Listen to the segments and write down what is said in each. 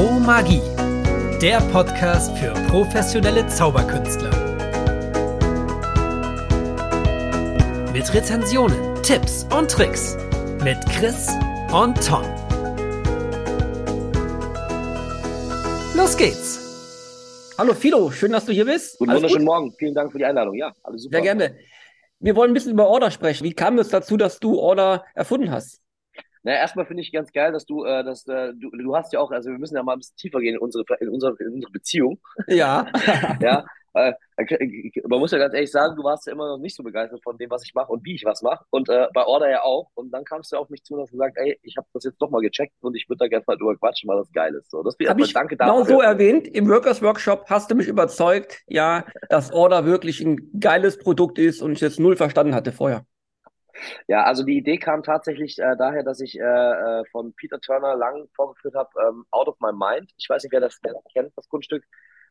Pro Magie, der Podcast für professionelle Zauberkünstler. Mit Rezensionen, Tipps und Tricks mit Chris und Tom. Los geht's! Hallo Fido, schön, dass du hier bist. Guten Alles wunderschönen gut? Morgen. Vielen Dank für die Einladung. Ja, alles super. Sehr gerne. Wir wollen ein bisschen über Order sprechen. Wie kam es dazu, dass du Order erfunden hast? Naja, erstmal finde ich ganz geil, dass du, äh, dass, äh, du, du hast ja auch, also wir müssen ja mal ein bisschen tiefer gehen in unsere, in unsere, in unsere Beziehung. Ja. Ja, äh, man muss ja ganz ehrlich sagen, du warst ja immer noch nicht so begeistert von dem, was ich mache und wie ich was mache. Und äh, bei Order ja auch. Und dann kamst du auf mich zu und hast gesagt, ey, ich habe das jetzt doch mal gecheckt und ich würde da gerne mal drüber quatschen, weil das geil ist. So, das Habe ich danke genau dafür. so erwähnt. Im Workers Workshop hast du mich überzeugt, ja, dass Order wirklich ein geiles Produkt ist und ich das null verstanden hatte vorher. Ja, also die Idee kam tatsächlich äh, daher, dass ich äh, äh, von Peter Turner lang vorgeführt habe, ähm, Out of My Mind. Ich weiß nicht, wer das wer kennt, das Kunststück.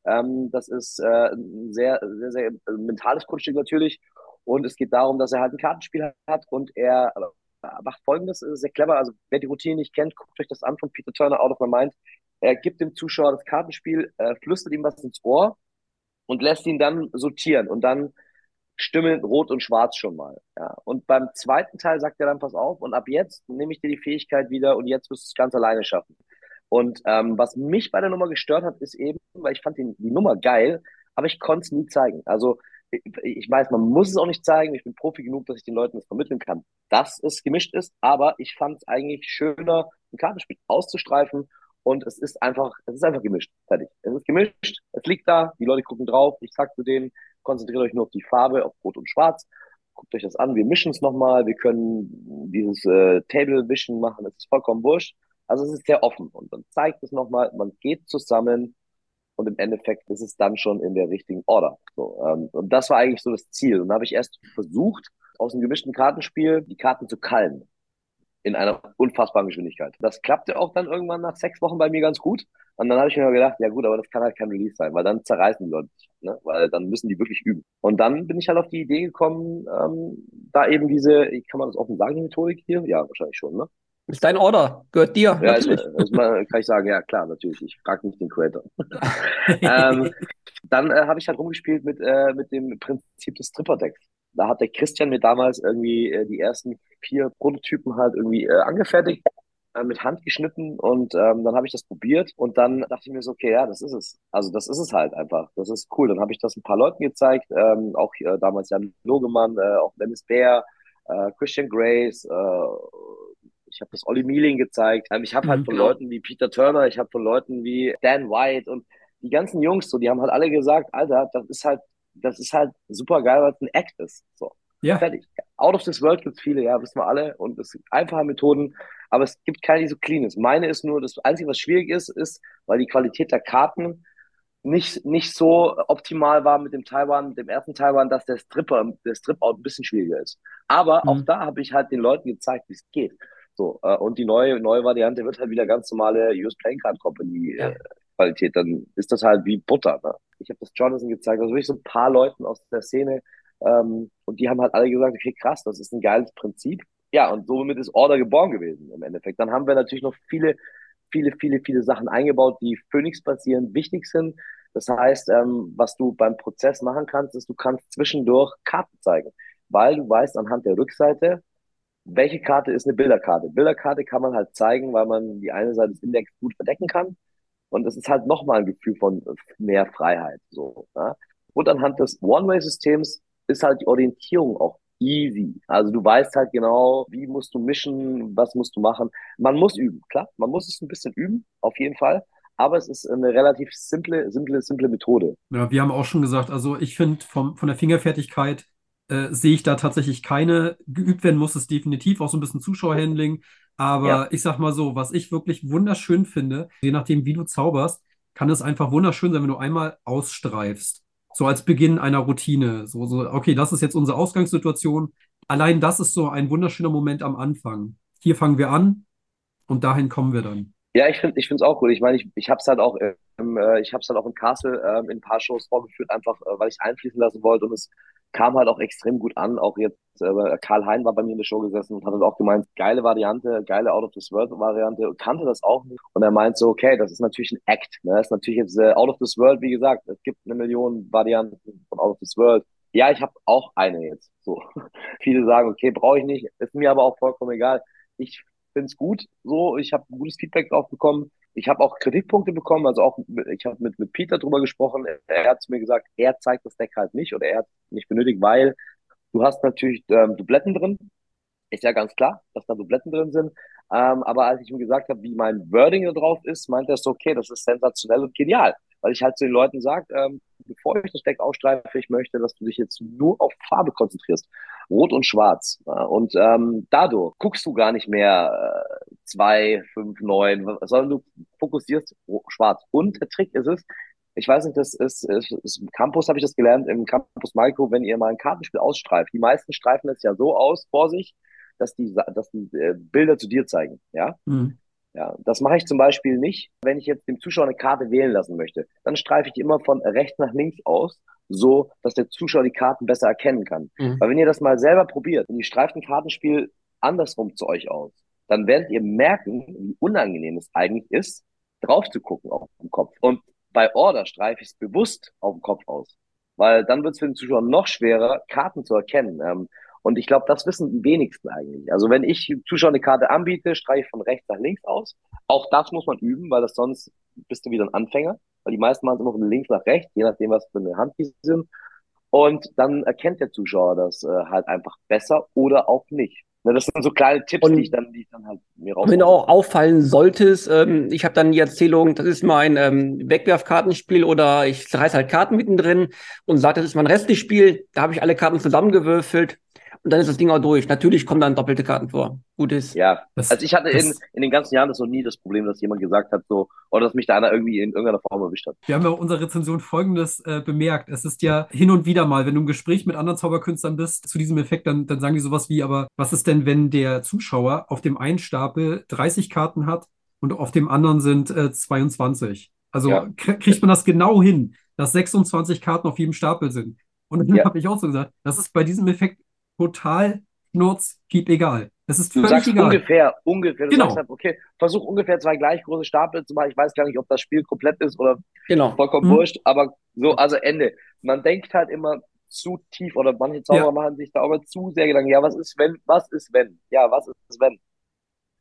Ähm, das ist äh, ein sehr, sehr, sehr äh, mentales Kunststück natürlich. Und es geht darum, dass er halt ein Kartenspiel hat und er äh, macht folgendes, ist sehr clever. Also wer die Routine nicht kennt, guckt euch das an von Peter Turner, Out of My Mind. Er gibt dem Zuschauer das Kartenspiel, flüstert ihm was ins Ohr und lässt ihn dann sortieren. Und dann Stimmen rot und schwarz schon mal. Ja. Und beim zweiten Teil sagt er dann, pass auf, und ab jetzt nehme ich dir die Fähigkeit wieder und jetzt wirst du es ganz alleine schaffen. Und ähm, was mich bei der Nummer gestört hat, ist eben, weil ich fand die, die Nummer geil, aber ich konnte es nie zeigen. Also ich, ich weiß, man muss es auch nicht zeigen. Ich bin Profi genug, dass ich den Leuten das vermitteln kann, dass es gemischt ist. Aber ich fand es eigentlich schöner, ein Kartenspiel auszustreifen. Und es ist einfach, es ist einfach gemischt. Fertig. Es ist gemischt. Es liegt da. Die Leute gucken drauf. Ich sag zu denen, konzentriert euch nur auf die Farbe, auf Rot und Schwarz. Guckt euch das an. Wir mischen es nochmal. Wir können dieses äh, Table-Wischen machen. Es ist vollkommen wurscht. Also es ist sehr offen. Und dann zeigt es nochmal, man geht zusammen und im Endeffekt ist es dann schon in der richtigen Order. So, ähm, und das war eigentlich so das Ziel. Und dann habe ich erst versucht, aus einem gemischten Kartenspiel die Karten zu kallen. In einer unfassbaren Geschwindigkeit. Das klappte auch dann irgendwann nach sechs Wochen bei mir ganz gut. Und dann habe ich mir gedacht, ja gut, aber das kann halt kein Release sein, weil dann zerreißen die Leute sich, ne? Weil dann müssen die wirklich üben. Und dann bin ich halt auf die Idee gekommen, ähm, da eben diese, kann man das offen sagen, die Methodik hier? Ja, wahrscheinlich schon, ne? Ist dein Order, gehört dir. Ja, ist, natürlich. ist, mal- kann ich sagen, ja klar, natürlich. Ich frage nicht den Creator. ähm, dann äh, habe ich halt rumgespielt mit, äh, mit dem Prinzip des Tripper-Decks. Da hat der Christian mir damals irgendwie äh, die ersten vier Prototypen halt irgendwie äh, angefertigt, äh, mit Hand geschnitten und ähm, dann habe ich das probiert und dann dachte ich mir so, okay, ja, das ist es. Also das ist es halt einfach. Das ist cool. Dann habe ich das ein paar Leuten gezeigt, ähm, auch äh, damals Jan Logemann, äh, auch Dennis Bär, äh, Christian Grace, äh, ich habe das Olli Mealing gezeigt. Ähm, ich habe halt Mhm, von. Leuten wie Peter Turner, ich habe von Leuten wie Dan White und die ganzen Jungs, so, die haben halt alle gesagt, Alter, das ist halt, das ist halt super geil, weil es ein Act ist. So, Ja. fertig. Out of this world gibt's viele, ja, wissen wir alle. Und es gibt einfache Methoden, aber es gibt keine, die so clean ist. Meine ist nur, das Einzige, was schwierig ist, ist, weil die Qualität der Karten nicht, nicht so optimal war mit dem Taiwan, dem ersten Taiwan, dass der Stripper, der Strip-Out ein bisschen schwieriger ist. Aber auch Mhm. da habe ich halt den Leuten gezeigt, wie es geht. So, äh, und die neue, neue Variante wird halt wieder ganz normale US Playing Card Company Ja. äh, Qualität. Dann ist das halt wie Butter. Ne? Ich habe das Jonathan gezeigt, also wirklich so ein paar Leuten aus der Szene. Ähm, und die haben halt alle gesagt, okay, krass, das ist ein geiles Prinzip. Ja, und somit ist Order geboren gewesen im Endeffekt. Dann haben wir natürlich noch viele, viele, viele, viele Sachen eingebaut, die Phoenix-basierend wichtig sind. Das heißt, ähm, was du beim Prozess machen kannst, ist, du kannst zwischendurch Karten zeigen, weil du weißt anhand der Rückseite, welche Karte ist eine Bilderkarte. Bilderkarte kann man halt zeigen, weil man die eine Seite des Index gut verdecken kann. Und es ist halt nochmal ein Gefühl von mehr Freiheit. So, ja? Und anhand des One-Way-Systems ist halt die Orientierung auch easy. Also du weißt halt genau, wie musst du mischen, was musst du machen. Man muss üben, klar, man muss es ein bisschen üben, auf jeden Fall. Aber es ist eine relativ simple, simple, simple Methode. Ja, wir haben auch schon gesagt, also ich finde, vom, von der Fingerfertigkeit äh, sehe ich da tatsächlich keine. Geübt werden muss es definitiv, auch so ein bisschen Zuschauerhandling. Aber Ja. ich sag mal so, was ich wirklich wunderschön finde, je nachdem, wie du zauberst, kann es einfach wunderschön sein, wenn du einmal ausstreifst. So als Beginn einer Routine. So, so, okay, das ist jetzt unsere Ausgangssituation. Allein das ist so ein wunderschöner Moment am Anfang. Hier fangen wir an und dahin kommen wir dann. Ja, ich finde, ich finde es auch gut. Ich meine, ich, ich habe es halt auch, ähm, äh, ich habe es halt auch in Castle ähm, in ein paar Shows vorgeführt, einfach äh, weil ich einfließen lassen wollte und es kam halt auch extrem gut an. Auch jetzt, äh, Karl Hein war bei mir in der Show gesessen und hat halt auch gemeint, geile Variante, geile Out of this World Variante, kannte das auch nicht. Und er meint so, okay, das ist natürlich ein Act. Ne? Das ist natürlich jetzt äh, Out of this World, wie gesagt, es gibt eine Million Varianten von Out of this World. Ja, ich habe auch eine jetzt. So. Viele sagen, okay, brauche ich nicht, ist mir aber auch vollkommen egal. Ich finde es gut, so, ich habe gutes Feedback drauf bekommen. Ich habe auch Kritikpunkte bekommen, also auch, ich habe mit, mit Peter drüber gesprochen. Er hat zu mir gesagt, er zeigt das Deck halt nicht oder er hat nicht benötigt, weil du hast natürlich ähm, Dubletten drin. Ist ja ganz klar, dass da Dubletten drin sind. Ähm, aber als ich ihm gesagt habe, wie mein Wording da drauf ist, meinte er so, okay, das ist sensationell und genial. Weil ich halt zu den Leuten sage, ähm, bevor ich das Deck ausstreife, ich möchte, dass du dich jetzt nur auf Farbe konzentrierst. Rot und Schwarz. Und ähm, dadurch guckst du gar nicht mehr äh, zwei, fünf, neun, sondern du fokussierst schwarz. Und der Trick ist es, ich weiß nicht, das ist, ist, ist im Campus habe ich das gelernt, im Campus Micro, wenn ihr mal ein Kartenspiel ausstreift. Die meisten streifen es ja so aus vor sich, dass die, dass die äh, Bilder zu dir zeigen. Ja. Mhm. Ja, das mache ich zum Beispiel nicht, wenn ich jetzt dem Zuschauer eine Karte wählen lassen möchte. Dann streife ich die immer von rechts nach links aus, so dass der Zuschauer die Karten besser erkennen kann. Mhm. Weil wenn ihr das mal selber probiert und ihr streift ein Kartenspiel andersrum zu euch aus, dann werdet ihr merken, wie unangenehm es eigentlich ist, drauf zu gucken auf den Kopf. Und bei Order streife ich es bewusst auf den Kopf aus. Weil dann wird es für den Zuschauer noch schwerer, Karten zu erkennen. Ähm, und ich glaube, das wissen die wenigsten eigentlich. Also wenn ich Zuschauer eine Karte anbiete, streiche ich von rechts nach links aus. Auch das muss man üben, weil das sonst bist du wieder ein Anfänger. Weil die meisten machen es immer von links nach rechts, je nachdem, was für eine Hand die sind. Und dann erkennt der Zuschauer das äh, halt einfach besser oder auch nicht. Ne, das sind so kleine Tipps, und die ich dann, die ich dann halt mir raus. Wenn auch auffallen solltest, ähm, ich habe dann die Erzählung, das ist mein ähm, Wegwerfkartenspiel oder ich reiß halt Karten mittendrin und sage, das ist mein restliches Spiel. Da habe ich alle Karten zusammengewürfelt und dann ist das Ding auch durch. Natürlich kommen dann doppelte Karten vor. Gut ist. Ja, das, also ich hatte in, in den ganzen Jahren das noch nie das Problem, dass jemand gesagt hat, so, oder dass mich da einer irgendwie in irgendeiner Form erwischt hat. Wir haben ja unserer Rezension folgendes äh, bemerkt. Es ist ja hin und wieder mal, wenn du im Gespräch mit anderen Zauberkünstlern bist, zu diesem Effekt, dann, dann sagen die sowas wie, aber was ist denn, wenn der Zuschauer auf dem einen Stapel 30 Karten hat und auf dem anderen sind äh, 22? Also ja. kriegt man das genau hin, dass 26 Karten auf jedem Stapel sind. Und dann ja. habe ich auch so gesagt, das ist bei diesem Effekt total Schnurz, Piep, egal. Es ist völlig du sagst egal. ungefähr, ungefähr. Du genau. sagst halt, okay, versuch ungefähr zwei gleich große Stapel zu machen. Ich weiß gar nicht, ob das Spiel komplett ist oder genau. vollkommen mhm. wurscht, aber so, also Ende. Man denkt halt immer zu tief oder manche Zauberer ja. machen sich da aber zu sehr Gedanken. Ja, was ist wenn? Was ist wenn? Ja, was ist wenn?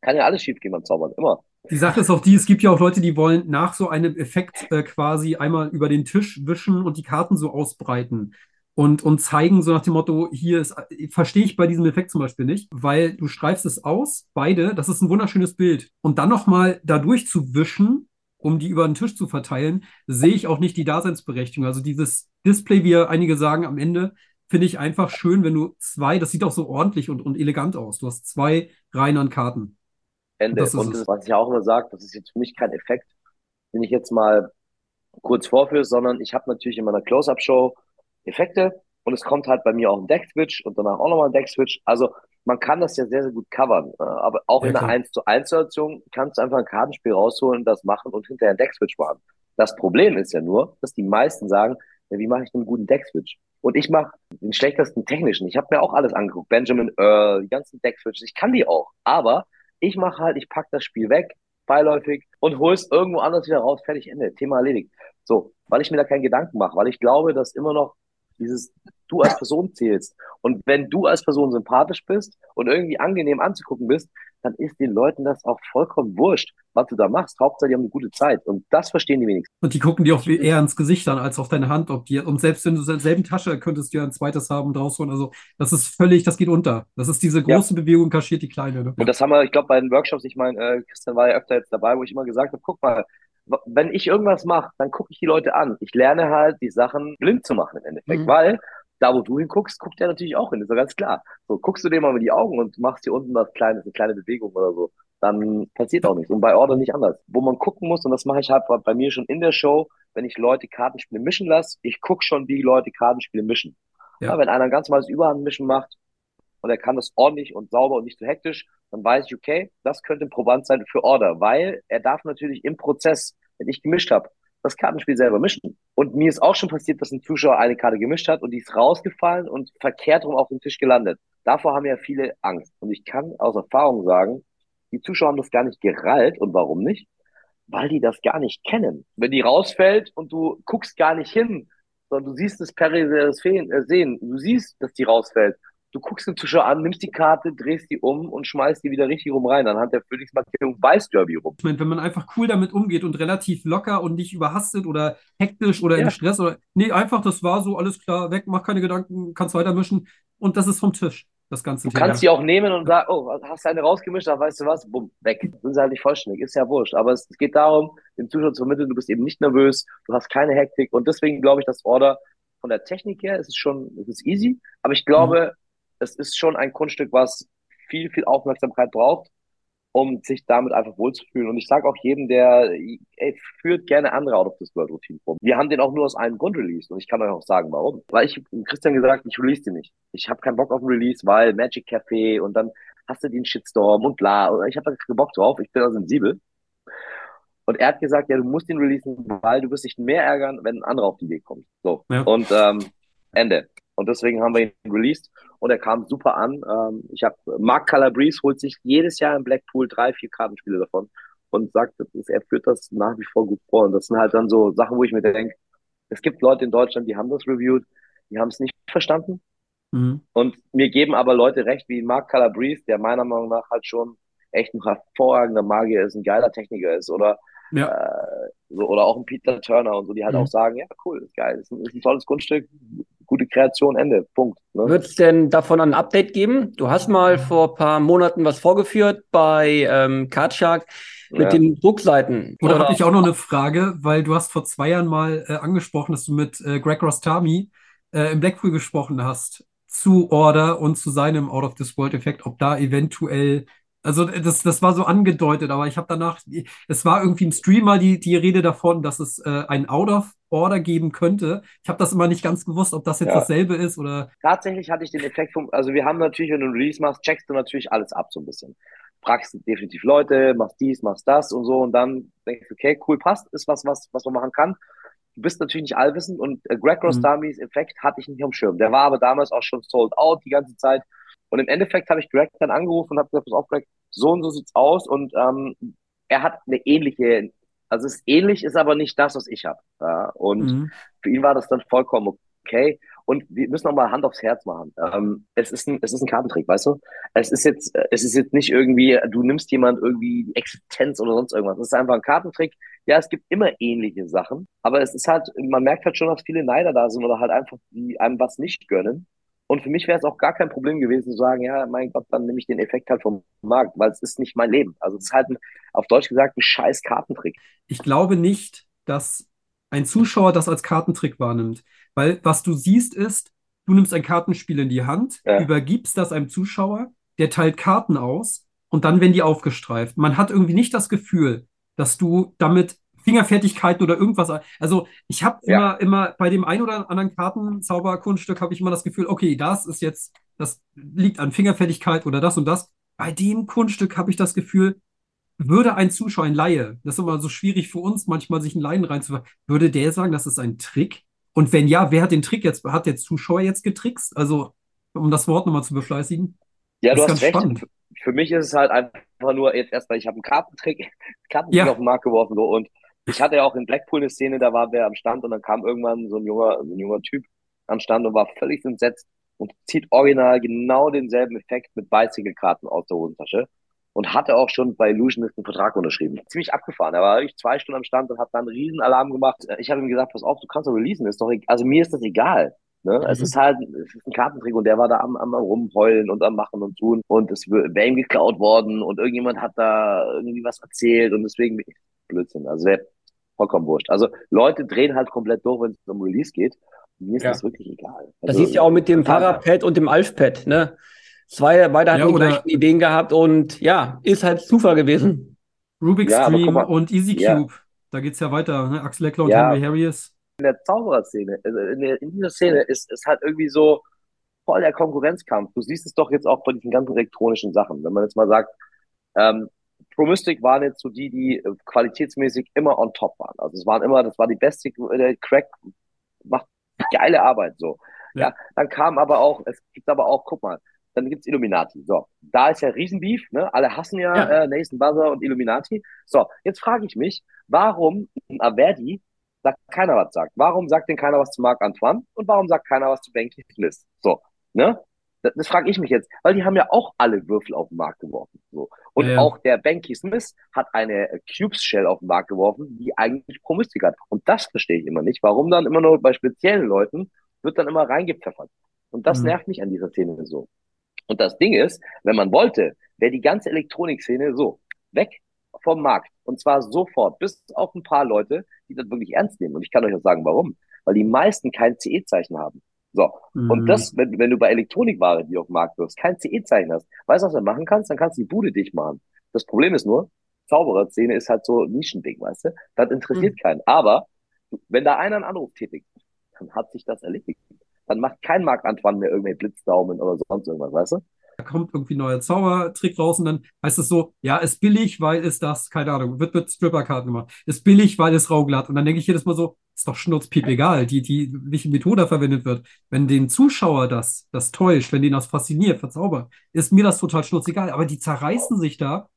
Kann ja alles schief gehen beim Zaubern, immer. Die Sache ist auch die, es gibt ja auch Leute, die wollen nach so einem Effekt äh, quasi einmal über den Tisch wischen und die Karten so ausbreiten und, und zeigen so nach dem Motto, hier ist, verstehe ich bei diesem Effekt zum Beispiel nicht, weil du streifst es aus, beide, das ist ein wunderschönes Bild. Und dann nochmal da durchzuwischen, um die über den Tisch zu verteilen, sehe ich auch nicht die Daseinsberechtigung. Also dieses Display, wie einige sagen am Ende, finde ich einfach schön, wenn du zwei, das sieht auch so ordentlich und, und elegant aus. Du hast zwei Reihen an Karten. Ende. Und, und was ich auch immer sage, das ist jetzt für mich kein Effekt, den ich jetzt mal kurz vorführe, sondern ich habe natürlich in meiner Close-Up-Show Effekte und es kommt halt bei mir auch ein Deck-Switch und danach auch nochmal ein Deck-Switch. Also man kann das ja sehr, sehr gut covern. Äh, aber auch ja, in einer 1 zu 1 Situation kannst du einfach ein Kartenspiel rausholen, das machen und hinterher ein Deck-Switch machen. Das Problem ist ja nur, dass die meisten sagen, ja, wie mache ich einen guten Deck-Switch? Und ich mache den schlechtesten technischen. Ich habe mir auch alles angeguckt. Benjamin Earl, die ganzen Deck-Switches. Ich kann die auch. Aber ich mache halt, ich pack das Spiel weg, beiläufig und hol's irgendwo anders wieder raus. Fertig, Ende. Thema erledigt. So, weil ich mir da keinen Gedanken mache, weil ich glaube, dass immer noch dieses du als Person zählst. Und wenn du als Person sympathisch bist und irgendwie angenehm anzugucken bist, dann ist den Leuten das auch vollkommen wurscht, was du da machst. Hauptsache, die haben eine gute Zeit. Und das verstehen die wenigsten. Und die gucken dir auch eher ins Gesicht an, als auf deine Hand. Ob die, und selbst wenn du in derselben Tasche könntest du ja ein zweites haben und rausholen. Also, das ist völlig, das geht unter. Das ist diese große ja. Bewegung, kaschiert die kleine. Ne? Und das haben wir, ich glaube, bei den Workshops, ich meine, äh, Christian war ja öfter jetzt dabei, wo ich immer gesagt habe, guck mal, wenn ich irgendwas mache, dann gucke ich die Leute an. Ich lerne halt, die Sachen blind zu machen im Endeffekt, mhm. weil da, wo du hinguckst, guckt der natürlich auch hin, ist ja ganz klar. So, guckst du dir mal mit die Augen und machst hier unten was Kleines, eine kleine Bewegung oder so, dann passiert auch nichts. Und bei Order nicht anders. Wo man gucken muss, und das mache ich halt bei mir schon in der Show, wenn ich Leute Kartenspiele mischen lasse, ich gucke schon, wie Leute Kartenspiele mischen. Ja. ja wenn einer ein ganz normales Überhandmischen macht und er kann das ordentlich und sauber und nicht zu so hektisch, dann weiß ich, okay, das könnte ein Proband sein für Order, weil er darf natürlich im Prozess, wenn ich gemischt habe, das Kartenspiel selber mischen. Und mir ist auch schon passiert, dass ein Zuschauer eine Karte gemischt hat und die ist rausgefallen und verkehrt rum auf den Tisch gelandet. Davor haben ja viele Angst. Und ich kann aus Erfahrung sagen, die Zuschauer haben das gar nicht gerallt. Und warum nicht? Weil die das gar nicht kennen. Wenn die rausfällt und du guckst gar nicht hin, sondern du siehst das periphères Sehen, du siehst, dass die rausfällt du guckst den Zuschauer an, nimmst die Karte, drehst die um und schmeißt die wieder richtig rum rein. Anhand der Phoenix-Markierung weißt du ja, wie rum. Ich meine, wenn man einfach cool damit umgeht und relativ locker und nicht überhastet oder hektisch oder ja. im Stress oder. Nee, einfach, das war so, alles klar, weg, mach keine Gedanken, kannst weitermischen und das ist vom Tisch. Das ganze du Thema. kannst die auch nehmen und sagen, oh, hast du eine rausgemischt, dann weißt du was, bumm, weg. Sind sie halt nicht vollständig, ist ja wurscht. Aber es, es geht darum, dem Zuschauer zu vermitteln, du bist eben nicht nervös, du hast keine Hektik und deswegen glaube ich, dass Order von der Technik her ist es schon, es ist easy, aber ich glaube, mhm es ist schon ein Kunststück, was viel, viel Aufmerksamkeit braucht, um sich damit einfach wohlzufühlen. Und ich sage auch jedem, der ey, führt gerne andere Out of this World Routine rum. Wir haben den auch nur aus einem Grund released und ich kann euch auch sagen, warum. Weil ich Christian gesagt, ich release den nicht. Ich habe keinen Bock auf den Release, weil Magic Café und dann hast du den Shitstorm und bla. Und ich habe da keinen Bock drauf. Ich bin da sensibel. Und er hat gesagt, ja, du musst ihn releasen, weil du wirst dich mehr ärgern, wenn ein anderer auf die Idee kommt. So. Ja. Und ähm, Ende. Und deswegen haben wir ihn released und er kam super an. Ähm, ich habe Mark Calabrese holt sich jedes Jahr im Blackpool drei, vier Kartenspiele davon und sagt, ist, er führt das nach wie vor gut vor. Und das sind halt dann so Sachen, wo ich mir denke, es gibt Leute in Deutschland, die haben das reviewed, die haben es nicht verstanden. Mhm. Und mir geben aber Leute recht, wie Mark Calabrese, der meiner Meinung nach halt schon echt ein hervorragender Magier ist, ein geiler Techniker ist, oder ja. äh, so, oder auch ein Peter Turner und so, die halt mhm. auch sagen, ja cool, ist geil, ist ein, ist ein tolles Grundstück, gute Kreation, Ende. Punkt. Ne? Wird es denn davon ein Update geben? Du hast mal vor ein paar Monaten was vorgeführt bei ähm, Kardshark mit ja. den Druckseiten. Oder, Oder habe ich auch noch eine Frage, weil du hast vor zwei Jahren mal äh, angesprochen, dass du mit äh, Greg Rostami äh, im Blackpool gesprochen hast zu Order und zu seinem Out of this World Effekt, ob da eventuell also das, das war so angedeutet, aber ich habe danach, es war irgendwie im Stream mal die, die Rede davon, dass es äh, ein Out of Order geben könnte. Ich habe das immer nicht ganz gewusst, ob das jetzt ja. dasselbe ist oder. Tatsächlich hatte ich den Effekt vom, also wir haben natürlich, wenn du ein Release machst, checkst du natürlich alles ab so ein bisschen. Fragst definitiv Leute, machst dies, machst das und so und dann denkst du, okay, cool, passt, ist was, was, was man machen kann. Du bist natürlich nicht allwissend und äh, Greg Rostamis mhm. Effekt hatte ich nicht am Schirm. Der war aber damals auch schon sold out die ganze Zeit. Und im Endeffekt habe ich Greg dann angerufen und habe gesagt, pass auf, Greg, so und so sieht's aus. Und ähm, er hat eine ähnliche, also es ist ähnlich, ist aber nicht das, was ich habe. Ja? Und mhm. für ihn war das dann vollkommen okay. Und wir müssen auch mal Hand aufs Herz machen. Ähm, es ist ein, es ist ein Kartentrick, weißt du? Es ist jetzt, es ist jetzt nicht irgendwie, du nimmst jemand irgendwie die Existenz oder sonst irgendwas. Es ist einfach ein Kartentrick. Ja, es gibt immer ähnliche Sachen, aber es ist halt, man merkt halt schon, dass viele Neider da sind oder halt einfach, die einem was nicht gönnen. Und für mich wäre es auch gar kein Problem gewesen zu sagen, ja, mein Gott, dann nehme ich den Effekt halt vom Markt, weil es ist nicht mein Leben. Also es ist halt ein, auf Deutsch gesagt ein scheiß Kartentrick. Ich glaube nicht, dass ein Zuschauer das als Kartentrick wahrnimmt. Weil was du siehst ist, du nimmst ein Kartenspiel in die Hand, ja. übergibst das einem Zuschauer, der teilt Karten aus und dann werden die aufgestreift. Man hat irgendwie nicht das Gefühl, dass du damit Fingerfertigkeiten oder irgendwas. Also ich habe ja. immer, immer bei dem ein oder anderen Kartenzauberkunststück habe ich immer das Gefühl, okay, das ist jetzt, das liegt an Fingerfertigkeit oder das und das. Bei dem Kunststück habe ich das Gefühl, würde ein Zuschauer, ein Laie, das ist immer so schwierig für uns, manchmal sich einen Laien reinzufahren, würde der sagen, das ist ein Trick? Und wenn ja, wer hat den Trick jetzt, hat der Zuschauer jetzt getrickst? Also, um das Wort nochmal zu befleißigen. Ja, du hast recht. Spannend. Für mich ist es halt einfach nur jetzt erstmal, ich habe einen Kartentrick, Kartentrick ja. auf den Markt geworfen so, und ich hatte ja auch in Blackpool eine Szene, da war wer am Stand und dann kam irgendwann so ein junger, so ein junger Typ am Stand und war völlig entsetzt und zieht original genau denselben Effekt mit Bicycle-Karten aus der Hosentasche und hatte auch schon bei Illusionist einen Vertrag unterschrieben. Ziemlich abgefahren. Er war ich zwei Stunden am Stand und hat dann einen riesen Alarm gemacht. Ich habe ihm gesagt, pass auf, du kannst doch releasen, ist doch egal. Also mir ist das egal. Ne? Mhm. Es ist halt es ist ein Kartentrick und der war da am, am rumheulen und am machen und tun und es wäre ihm geklaut worden und irgendjemand hat da irgendwie was erzählt und deswegen Blödsinn. Also wer vollkommen wurscht. Also Leute drehen halt komplett durch, wenn es um Release geht. Mir ist ja. das wirklich egal. Also, das siehst du ja auch mit dem Parapad und dem Alfpad, ne? Zwei, beide hatten ja, die gleichen Ideen gehabt und ja, ist halt Zufall gewesen. Rubik's ja, Dream und Easy Cube. Ja. Da geht's ja weiter, ne? Axel Eckler und ja. Henry Harris. In der Zaubererszene, also in, der, in dieser Szene ist es halt irgendwie so voll der Konkurrenzkampf. Du siehst es doch jetzt auch bei diesen ganzen elektronischen Sachen. Wenn man jetzt mal sagt, ähm, ProMystic waren jetzt so die, die äh, qualitätsmäßig immer on top waren. Also es waren immer, das war die beste, der Crack macht geile Arbeit so. Ja. ja, dann kam aber auch, es gibt aber auch, guck mal, dann gibt's Illuminati. So, da ist ja Riesenbeef, ne? Alle hassen ja, ja. Äh, Nathan Buzzer und Illuminati. So, jetzt frage ich mich, warum Averdi da keiner was sagt? Warum sagt denn keiner was zu Marc Antoine und warum sagt keiner was zu Banky Smith? So, ne? Das, das frage ich mich jetzt, weil die haben ja auch alle Würfel auf den Markt geworfen. So. Und ja, ja. auch der Banky Smith hat eine Cubes Shell auf den Markt geworfen, die eigentlich Promystik hat. Und das verstehe ich immer nicht. Warum dann immer nur bei speziellen Leuten wird dann immer reingepfeffert. Und das mhm. nervt mich an dieser Szene so. Und das Ding ist, wenn man wollte, wäre die ganze Elektronikszene so weg vom Markt. Und zwar sofort, bis auf ein paar Leute, die das wirklich ernst nehmen. Und ich kann euch auch sagen, warum. Weil die meisten kein CE-Zeichen haben. So. Mhm. Und das, wenn, wenn du bei Elektronikware, die auf dem Markt wirst, kein CE-Zeichen hast, weißt du, was du machen kannst? Dann kannst du die Bude dicht machen. Das Problem ist nur, Zaubererszene ist halt so Nischending, weißt du? Das interessiert mhm. keinen. Aber wenn da einer einen Anruf tätigt, dann hat sich das erledigt. Dann macht kein Marc Antoine mehr irgendwelche Blitzdaumen oder sonst irgendwas, weißt du? Da kommt irgendwie ein neuer Zaubertrick raus und dann heißt es so, ja, ist billig, weil es das, keine Ahnung, wird mit Stripperkarten gemacht. Ist billig, weil es rauglatt. Und dann denke ich jedes Mal so, ist doch schnurzpiep egal, die, die, welche Methode verwendet wird. Wenn den Zuschauer das, das täuscht, wenn den das fasziniert, verzaubert, ist mir das total schnurzegal. Aber die zerreißen sich da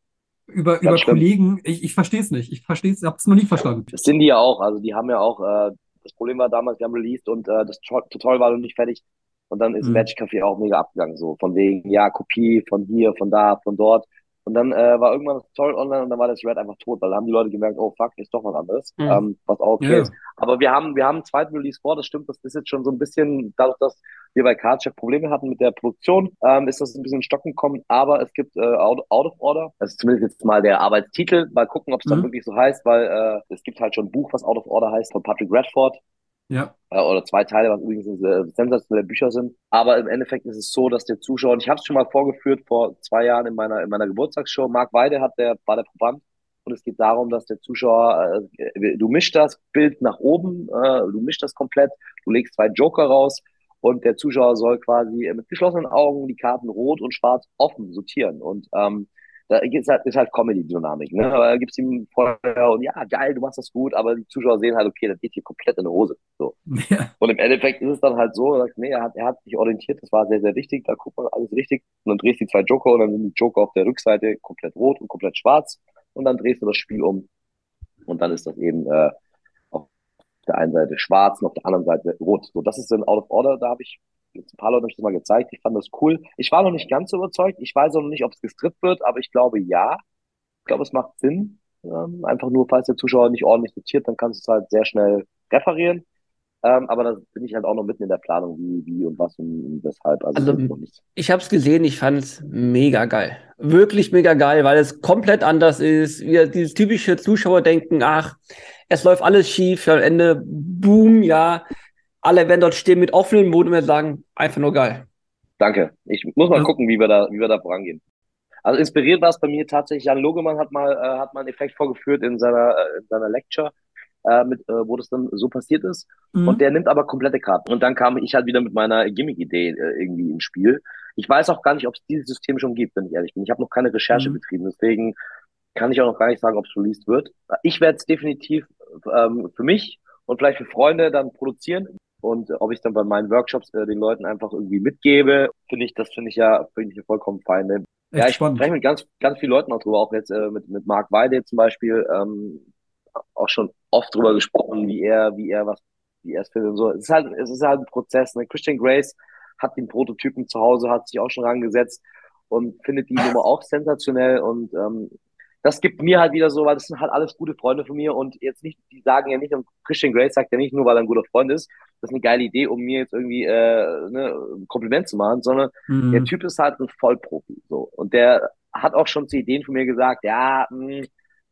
über, über Kollegen. Ich, ich verstehe es nicht. Ich verstehe es, ich habe es noch nie verstanden. Das sind die ja auch. Also die haben ja auch, äh, das Problem war damals, wir haben released und äh, das Tutorial war noch nicht fertig. Und dann ist mhm. Magic Café auch mega abgegangen, so von wegen, ja, Kopie von hier, von da, von dort. Und dann äh, war irgendwann das Tutorial online und dann war das Red einfach tot, weil da haben die Leute gemerkt, oh fuck, ist doch was anderes, mhm. ähm, was auch okay ja. ist. Aber wir haben, wir haben einen zweiten Release vor, das stimmt, das ist jetzt schon so ein bisschen, dadurch, dass wir bei Cardchef Probleme hatten mit der Produktion, ähm, ist das ein bisschen in Stocken gekommen, aber es gibt äh, out, out of Order, das ist zumindest jetzt mal der Arbeitstitel, mal gucken, ob es mhm. dann wirklich so heißt, weil äh, es gibt halt schon ein Buch, was Out of Order heißt, von Patrick Redford, ja. Äh, oder zwei Teile, was übrigens äh, sensationelle Bücher sind. Aber im Endeffekt ist es so, dass der Zuschauer, und ich habe es schon mal vorgeführt vor zwei Jahren in meiner, in meiner Geburtstagsshow, Marc Weide hat der, war der Proband. Und es geht darum, dass der Zuschauer, äh, du mischst das Bild nach oben, äh, du mischst das komplett, du legst zwei Joker raus und der Zuschauer soll quasi mit geschlossenen Augen die Karten rot und schwarz offen sortieren. Und ähm, da ist halt, ist halt Comedy-Dynamik, ne? Aber da gibt's ihm Feuer und ja, geil, du machst das gut, aber die Zuschauer sehen halt, okay, das geht hier komplett in die Hose. So. Ja. Und im Endeffekt ist es dann halt so, er sagt, nee, er hat, er hat sich orientiert, das war sehr, sehr wichtig, da guckt man alles richtig. Und dann drehst du die zwei Joker und dann sind die Joker auf der Rückseite komplett rot und komplett schwarz. Und dann drehst du das Spiel um. Und dann ist das eben äh, auf der einen Seite schwarz und auf der anderen Seite rot. So, das ist dann Out of Order, da habe ich ein paar Leute haben das mal gezeigt. Ich fand das cool. Ich war noch nicht ganz so überzeugt. Ich weiß auch noch nicht, ob es gestrippt wird, aber ich glaube ja. Ich glaube, es macht Sinn. Ähm, einfach nur, falls der Zuschauer nicht ordentlich notiert, dann kannst du es halt sehr schnell referieren. Ähm, aber da bin ich halt auch noch mitten in der Planung, wie, wie und was und weshalb. Also, also ich habe es gesehen, ich fand es mega geil. Wirklich mega geil, weil es komplett anders ist. Wir, dieses typische Zuschauer denken, ach, es läuft alles schief, am Ende, boom, ja, alle werden dort stehen mit offenen Mund und sagen, einfach nur geil. Danke. Ich muss mal gucken, wie wir da, wie wir da vorangehen. Also inspiriert war es bei mir tatsächlich, Jan Logemann hat mal, äh, hat mal einen Effekt vorgeführt in seiner, äh, in seiner Lecture, äh, mit, äh, wo das dann so passiert ist. Mhm. Und der nimmt aber komplette Karten. Und dann kam ich halt wieder mit meiner Gimmick-Idee äh, irgendwie ins Spiel. Ich weiß auch gar nicht, ob es dieses System schon gibt, wenn ich ehrlich bin. Ich habe noch keine Recherche mhm. betrieben, deswegen kann ich auch noch gar nicht sagen, ob es released wird. Ich werde es definitiv ähm, für mich und vielleicht für Freunde dann produzieren. Und ob ich dann bei meinen Workshops äh, den Leuten einfach irgendwie mitgebe, finde ich, das finde ich ja, finde ich ja vollkommen fein. Ne? Ja, ich spreche mit ganz, ganz vielen Leuten auch drüber, auch jetzt äh, mit, mit Marc Weide zum Beispiel, ähm, auch schon oft drüber gesprochen, wie er, wie er was, wie er es findet und so. Es ist halt, es ist halt ein Prozess. Ne? Christian Grace hat den Prototypen zu Hause, hat sich auch schon rangesetzt und findet die Nummer auch sensationell und ähm, das gibt mir halt wieder so, weil das sind halt alles gute Freunde von mir und jetzt nicht, die sagen ja nicht, und Christian Grace sagt ja nicht nur, weil er ein guter Freund ist, das ist eine geile Idee, um mir jetzt irgendwie äh, ne, ein Kompliment zu machen, sondern mhm. der Typ ist halt ein Vollprofi. So. Und der hat auch schon zu Ideen von mir gesagt, ja, mh, hm,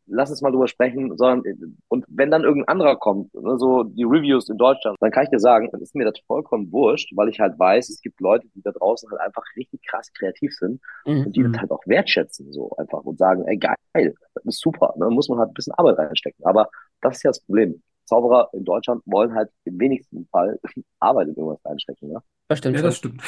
lass uns mal drüber sprechen, sondern und wenn dann irgendein anderer kommt, ne, so die Reviews in Deutschland, dann kann ich dir sagen, dann ist mir das vollkommen wurscht, weil ich halt weiß, es gibt Leute, die da draußen halt einfach richtig krass kreativ sind mhm. und die das halt auch wertschätzen, so einfach und sagen, ey geil, das ist super, ne, muss man halt ein bisschen Arbeit reinstecken. Aber das ist ja das Problem. Zauberer in Deutschland wollen halt im wenigsten Fall Arbeit in irgendwas reinstecken. Ja? Das stimmt. Ja, das stimmt.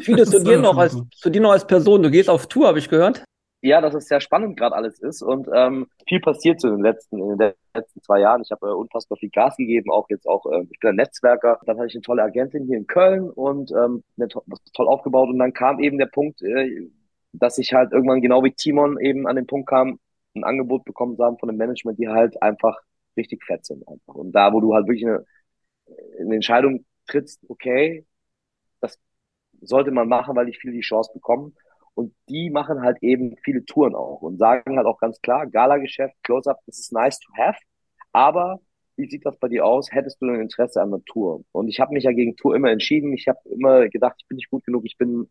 Viele zu dir noch als zu dir noch als Person. Du gehst auf Tour, habe ich gehört. Ja, dass es sehr spannend gerade alles ist und ähm, viel passiert in den letzten, in den letzten zwei Jahren. Ich habe äh, unfassbar viel Gas gegeben, auch jetzt auch, äh, ich bin ein Netzwerker. Dann hatte ich eine tolle Agentin hier in Köln und ähm, to toll aufgebaut. Und dann kam eben der Punkt, äh, dass ich halt irgendwann genau wie Timon eben an den Punkt kam, ein Angebot bekommen zu haben von dem Management, die halt einfach richtig fett sind einfach. Und da, wo du halt wirklich eine, eine Entscheidung trittst, okay, das sollte man machen, weil ich viele die Chance bekommen. Und die machen halt eben viele Touren auch und sagen halt auch ganz klar, Gala-Geschäft, Close-Up, das ist nice to have, aber wie sieht das bei dir aus? Hättest du ein Interesse an der Tour? Und ich habe mich ja gegen Tour immer entschieden. Ich habe immer gedacht, ich bin nicht gut genug, ich bin,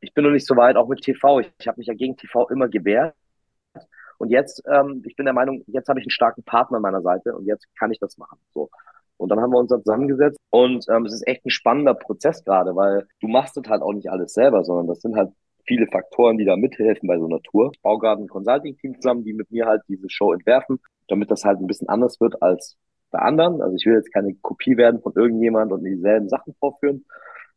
ich bin noch nicht so weit, auch mit TV. Ich, ich habe mich ja gegen TV immer gewehrt. Und jetzt, ähm, ich bin der Meinung, jetzt habe ich einen starken Partner an meiner Seite und jetzt kann ich das machen. So. Und dann haben wir uns da zusammengesetzt und ähm, es ist echt ein spannender Prozess gerade, weil du machst das halt auch nicht alles selber, sondern das sind halt viele Faktoren, die da mithelfen bei so einer Tour. Gerade ein Consulting-Team zusammen, die mit mir halt diese Show entwerfen, damit das halt ein bisschen anders wird als bei anderen. Also ich will jetzt keine Kopie werden von irgendjemand und dieselben Sachen vorführen.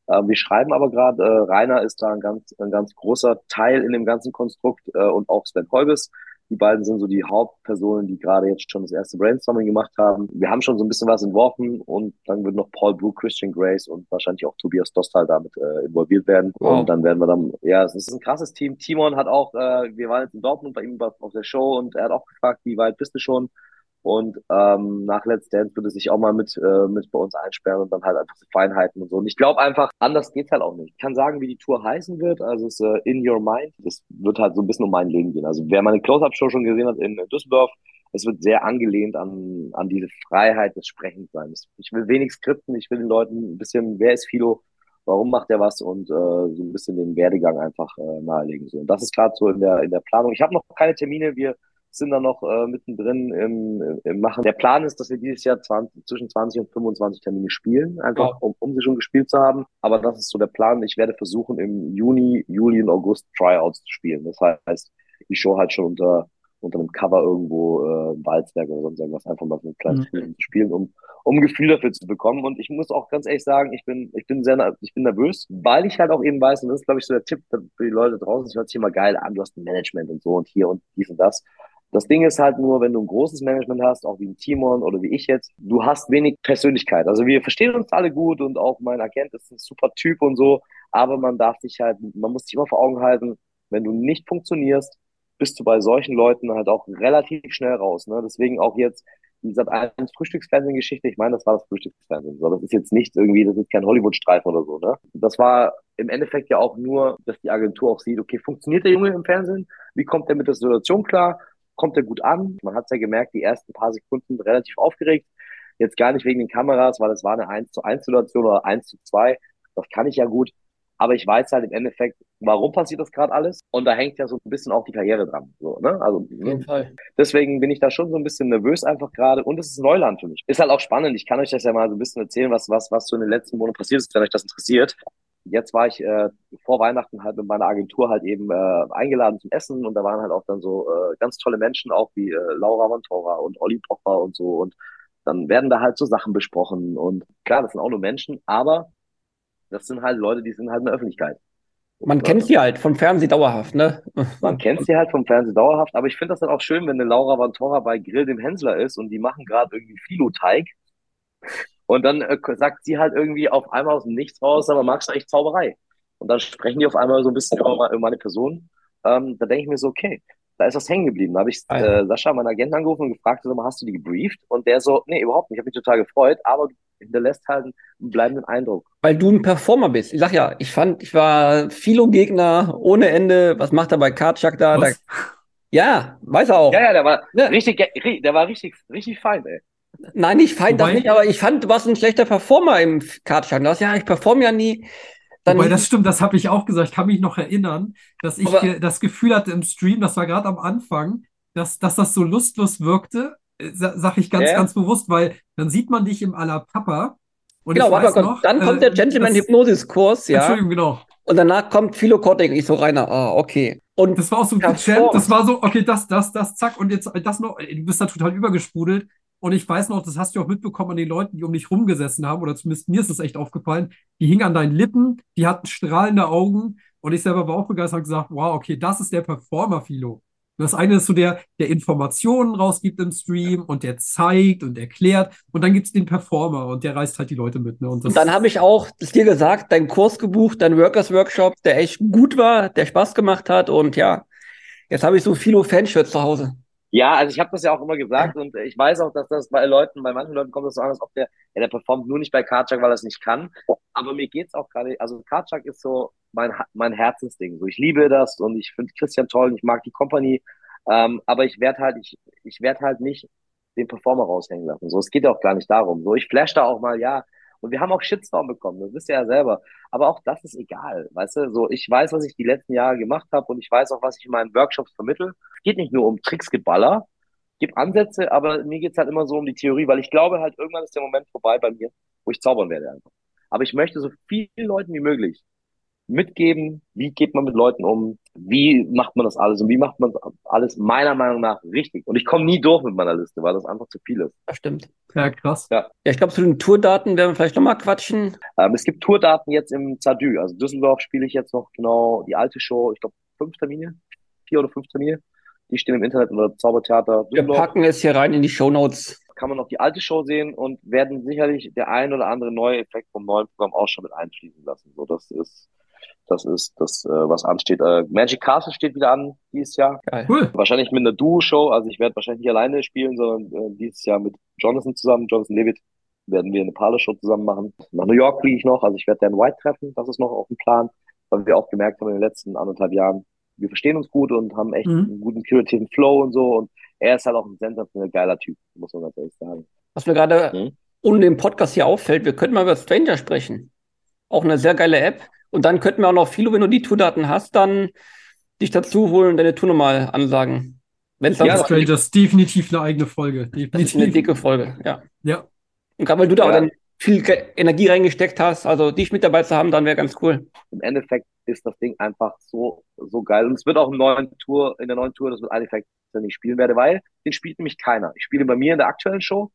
Äh, wir schreiben aber gerade, äh, Rainer ist da ein ganz, ein ganz großer Teil in dem ganzen Konstrukt äh, und auch Sven Heubes. Die beiden sind so die Hauptpersonen, die gerade jetzt schon das erste Brainstorming gemacht haben. Wir haben schon so ein bisschen was entworfen und dann wird noch Paul Blue, Christian Grace und wahrscheinlich auch Tobias Dostal damit äh, involviert werden. Wow. Und dann werden wir dann, ja, es ist ein krasses Team. Timon hat auch, äh, wir waren jetzt in Dortmund bei ihm auf der Show und er hat auch gefragt, wie weit bist du schon? Und ähm, nach Let's Dance würde sich auch mal mit, äh, mit bei uns einsperren und dann halt einfach so Feinheiten und so. Und ich glaube einfach, anders geht's halt auch nicht. Ich kann sagen, wie die Tour heißen wird. Also es ist äh, In Your Mind. Das wird halt so ein bisschen um mein Leben gehen. Also wer meine Close-Up-Show schon gesehen hat in Düsseldorf, es wird sehr angelehnt an, an diese Freiheit des Sprechenseins. Ich will wenig skripten, ich will den Leuten ein bisschen, wer ist Philo, warum macht er was und äh, so ein bisschen den Werdegang einfach äh, nahelegen. So. Und das ist gerade so in der, in der Planung. Ich habe noch keine Termine. Wir sind da noch äh, mittendrin im, im Machen. Der Plan ist, dass wir dieses Jahr 20, zwischen 20 und 25 Termine spielen, einfach ja. um, um sie schon gespielt zu haben. Aber das ist so der Plan. Ich werde versuchen, im Juni, Juli und August Tryouts zu spielen. Das heißt, die Show halt schon unter unter einem Cover irgendwo äh, Walzwerk oder sonst irgendwas einfach mal so ein kleines mhm. zu spielen, um, um ein Gefühl dafür zu bekommen. Und ich muss auch ganz ehrlich sagen, ich bin, ich bin sehr, ich bin nervös, weil ich halt auch eben weiß, und das ist, glaube ich, so der Tipp für die Leute draußen, es hört sich immer geil an, du hast ein Management und so und hier und dies und das. Das Ding ist halt nur, wenn du ein großes Management hast, auch wie ein Timon oder wie ich jetzt, du hast wenig Persönlichkeit. Also wir verstehen uns alle gut und auch mein Agent ist ein super Typ und so, aber man darf sich halt, man muss sich immer vor Augen halten, wenn du nicht funktionierst, bist du bei solchen Leuten halt auch relativ schnell raus. Ne? Deswegen auch jetzt wie gesagt, eine Frühstücksfernsehen-Geschichte, ich meine, das war das Frühstücksfernsehen. So, das ist jetzt nicht irgendwie, das ist kein Hollywood-Streifen oder so, ne? Das war im Endeffekt ja auch nur, dass die Agentur auch sieht, okay, funktioniert der Junge im Fernsehen? Wie kommt er mit der Situation klar? Kommt er gut an. Man hat es ja gemerkt, die ersten paar Sekunden relativ aufgeregt. Jetzt gar nicht wegen den Kameras, weil es war eine 1 zu 1 Situation oder 1 zu 2. Das kann ich ja gut. Aber ich weiß halt im Endeffekt, warum passiert das gerade alles? Und da hängt ja so ein bisschen auch die Karriere dran. So, ne? Also, Auf jeden Fall. Deswegen bin ich da schon so ein bisschen nervös einfach gerade. Und es ist Neuland für mich. Ist halt auch spannend. Ich kann euch das ja mal so ein bisschen erzählen, was, was, was so in den letzten Monaten passiert ist, wenn euch das interessiert jetzt war ich äh, vor Weihnachten halt mit meiner Agentur halt eben äh, eingeladen zum Essen und da waren halt auch dann so äh, ganz tolle Menschen, auch wie äh, Laura Montora und Olli Pocher und so und dann werden da halt so Sachen besprochen und klar, das sind auch nur Menschen, aber das sind halt Leute, die sind halt in der Öffentlichkeit. Man und, kennt sie halt vom Fernsehen dauerhaft, ne? Man kennt sie halt vom Fernsehen dauerhaft, aber ich finde das dann auch schön, wenn eine Laura Vantora bei Grill dem Hensler ist und die machen gerade irgendwie Filoteig und dann äh, sagt sie halt irgendwie auf einmal aus dem Nichts raus, aber magst du echt Zauberei? Und dann sprechen die auf einmal so ein bisschen über meine Person. Ähm, da denke ich mir so, okay, da ist was hängen geblieben. Da habe ich äh, Sascha, meinen Agenten, angerufen und gefragt, so, hast du die gebrieft? Und der so, nee, überhaupt nicht. Ich habe mich total gefreut, aber hinterlässt halt einen bleibenden Eindruck. Weil du ein Performer bist. Ich sag ja, ich fand, ich war Philo-Gegner ohne Ende. Was macht er bei Kartschak da? da? Ja, weiß er auch. Ja, ja, der war ja. richtig, der war richtig, richtig fein, ey. Nein, ich fand das nicht, aber ich fand, du warst ein schlechter Performer im Kartschlag. Du hast ja, ich performe ja nie. Dann Wobei, das stimmt, das habe ich auch gesagt. Ich kann mich noch erinnern, dass ich ge das Gefühl hatte im Stream, das war gerade am Anfang, dass, dass das so lustlos wirkte, äh, sag ich ganz, ja. ganz bewusst, weil dann sieht man dich im Ala Papa. Und genau, warte mal, dann kommt der äh, Gentleman Hypnosis Kurs, ja. Entschuldigung, genau. Und danach kommt Philokortik. Ich so, Rainer, ah, okay. Und das war auch so ein Champ, das war so, okay, das, das, das, zack, und jetzt das noch, du bist da total übergesprudelt. Und ich weiß noch, das hast du auch mitbekommen an den Leuten, die um dich rumgesessen haben, oder zumindest mir ist das echt aufgefallen, die hingen an deinen Lippen, die hatten strahlende Augen Und ich selber war auch begeistert und gesagt, wow, okay, das ist der Performer, Philo. Das eine ist so der, der Informationen rausgibt im Stream und der zeigt und erklärt. Und dann gibt es den Performer und der reißt halt die Leute mit. Ne? Und, und dann habe ich auch dir gesagt, deinen Kurs gebucht, deinen Workers Workshop, der echt gut war, der Spaß gemacht hat. Und ja, jetzt habe ich so viele Fanshirts zu Hause. Ja, also ich habe das ja auch immer gesagt und ich weiß auch, dass das bei Leuten, bei manchen Leuten kommt das so an, als ob der, ja, der performt nur nicht bei Karchak, weil er es nicht kann. Aber mir geht's auch gerade, also Karchak ist so mein, mein Herzensding. So, ich liebe das und ich finde Christian toll und ich mag die Company. Ähm, aber ich werde halt, ich, ich werde halt nicht den Performer raushängen lassen. So, es geht ja auch gar nicht darum. So, ich flash da auch mal, ja. Und wir haben auch Shitstorm bekommen, das wisst ihr ja selber. Aber auch das ist egal, weißt du? So, ich weiß, was ich die letzten Jahre gemacht habe und ich weiß auch, was ich in meinen Workshops vermittel. Es geht nicht nur um Tricksgeballer, gibt Ansätze, aber mir geht's halt immer so um die Theorie, weil ich glaube halt, irgendwann ist der Moment vorbei bei mir, wo ich zaubern werde einfach. Aber ich möchte so vielen Leuten wie möglich mitgeben, wie geht man mit Leuten um, wie macht man das alles und wie macht man alles meiner Meinung nach richtig. Und ich komme nie durch mit meiner Liste, weil das einfach zu viel ist. Das stimmt. Ja, krass. Ja, ja ich glaube, zu den Tourdaten werden wir vielleicht nochmal quatschen. Ähm, es gibt Tourdaten jetzt im Zadü. Also Düsseldorf spiele ich jetzt noch genau die alte Show, ich glaube fünf Termine, vier oder fünf Termine. Die stehen im Internet unter Zaubertheater. Düsseldorf. Wir packen es hier rein in die Show Notes. Kann man noch die alte Show sehen und werden sicherlich der ein oder andere neue Effekt vom neuen Programm auch schon mit einfließen lassen. So, das ist das ist das, äh, was ansteht. Äh, Magic Castle steht wieder an dieses Jahr. Geil. Cool. Wahrscheinlich mit einer Duo-Show. Also ich werde wahrscheinlich nicht alleine spielen, sondern äh, dieses Jahr mit Jonathan zusammen, Jonathan Levitt, werden wir eine Parler-Show zusammen machen. Nach New York fliege ich noch. Also ich werde Dan White treffen. Das ist noch auf dem Plan, weil wir auch gemerkt haben in den letzten anderthalb Jahren, wir verstehen uns gut und haben echt mhm. einen guten kreativen Flow und so. Und er ist halt auch ein sensationell geiler Typ, muss man ganz ehrlich sagen. Was mir gerade mhm. ohne den Podcast hier auffällt, wir könnten mal über Stranger sprechen. Auch eine sehr geile App. Und dann könnten wir auch noch, Philo, wenn du die Tourdaten hast, dann dich dazu holen und deine Tour nochmal ansagen. Wenn's dann ja, so Strangers, definitiv eine eigene Folge. Definitiv. Das ist eine dicke Folge, ja. Ja. Und gerade weil du da ja. auch dann viel Energie reingesteckt hast, also dich mit dabei zu haben, dann wäre ganz cool. Im Endeffekt ist das Ding einfach so, so geil. Und es wird auch in, neuen Tour, in der neuen Tour, das wird ein Effekt, den ich spielen werde, weil den spielt nämlich keiner. Ich spiele bei mir in der aktuellen Show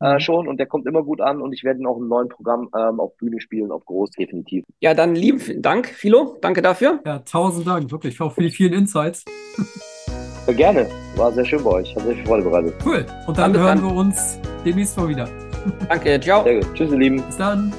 äh, mhm. schon und der kommt immer gut an und ich werde ihn auch im neuen Programm ähm, auf Bühne spielen, auf groß, definitiv. Ja, dann lieben Dank, Philo. Danke dafür. Ja, tausend Dank, wirklich, auch für die vielen Insights. Ja, gerne. War sehr schön bei euch. Hat sehr viel Freude bereitet. Cool. Und dann, dann hören dann. wir uns demnächst mal wieder. Danke, ciao. Sehr gut. Tschüss, ihr Lieben. Bis dann.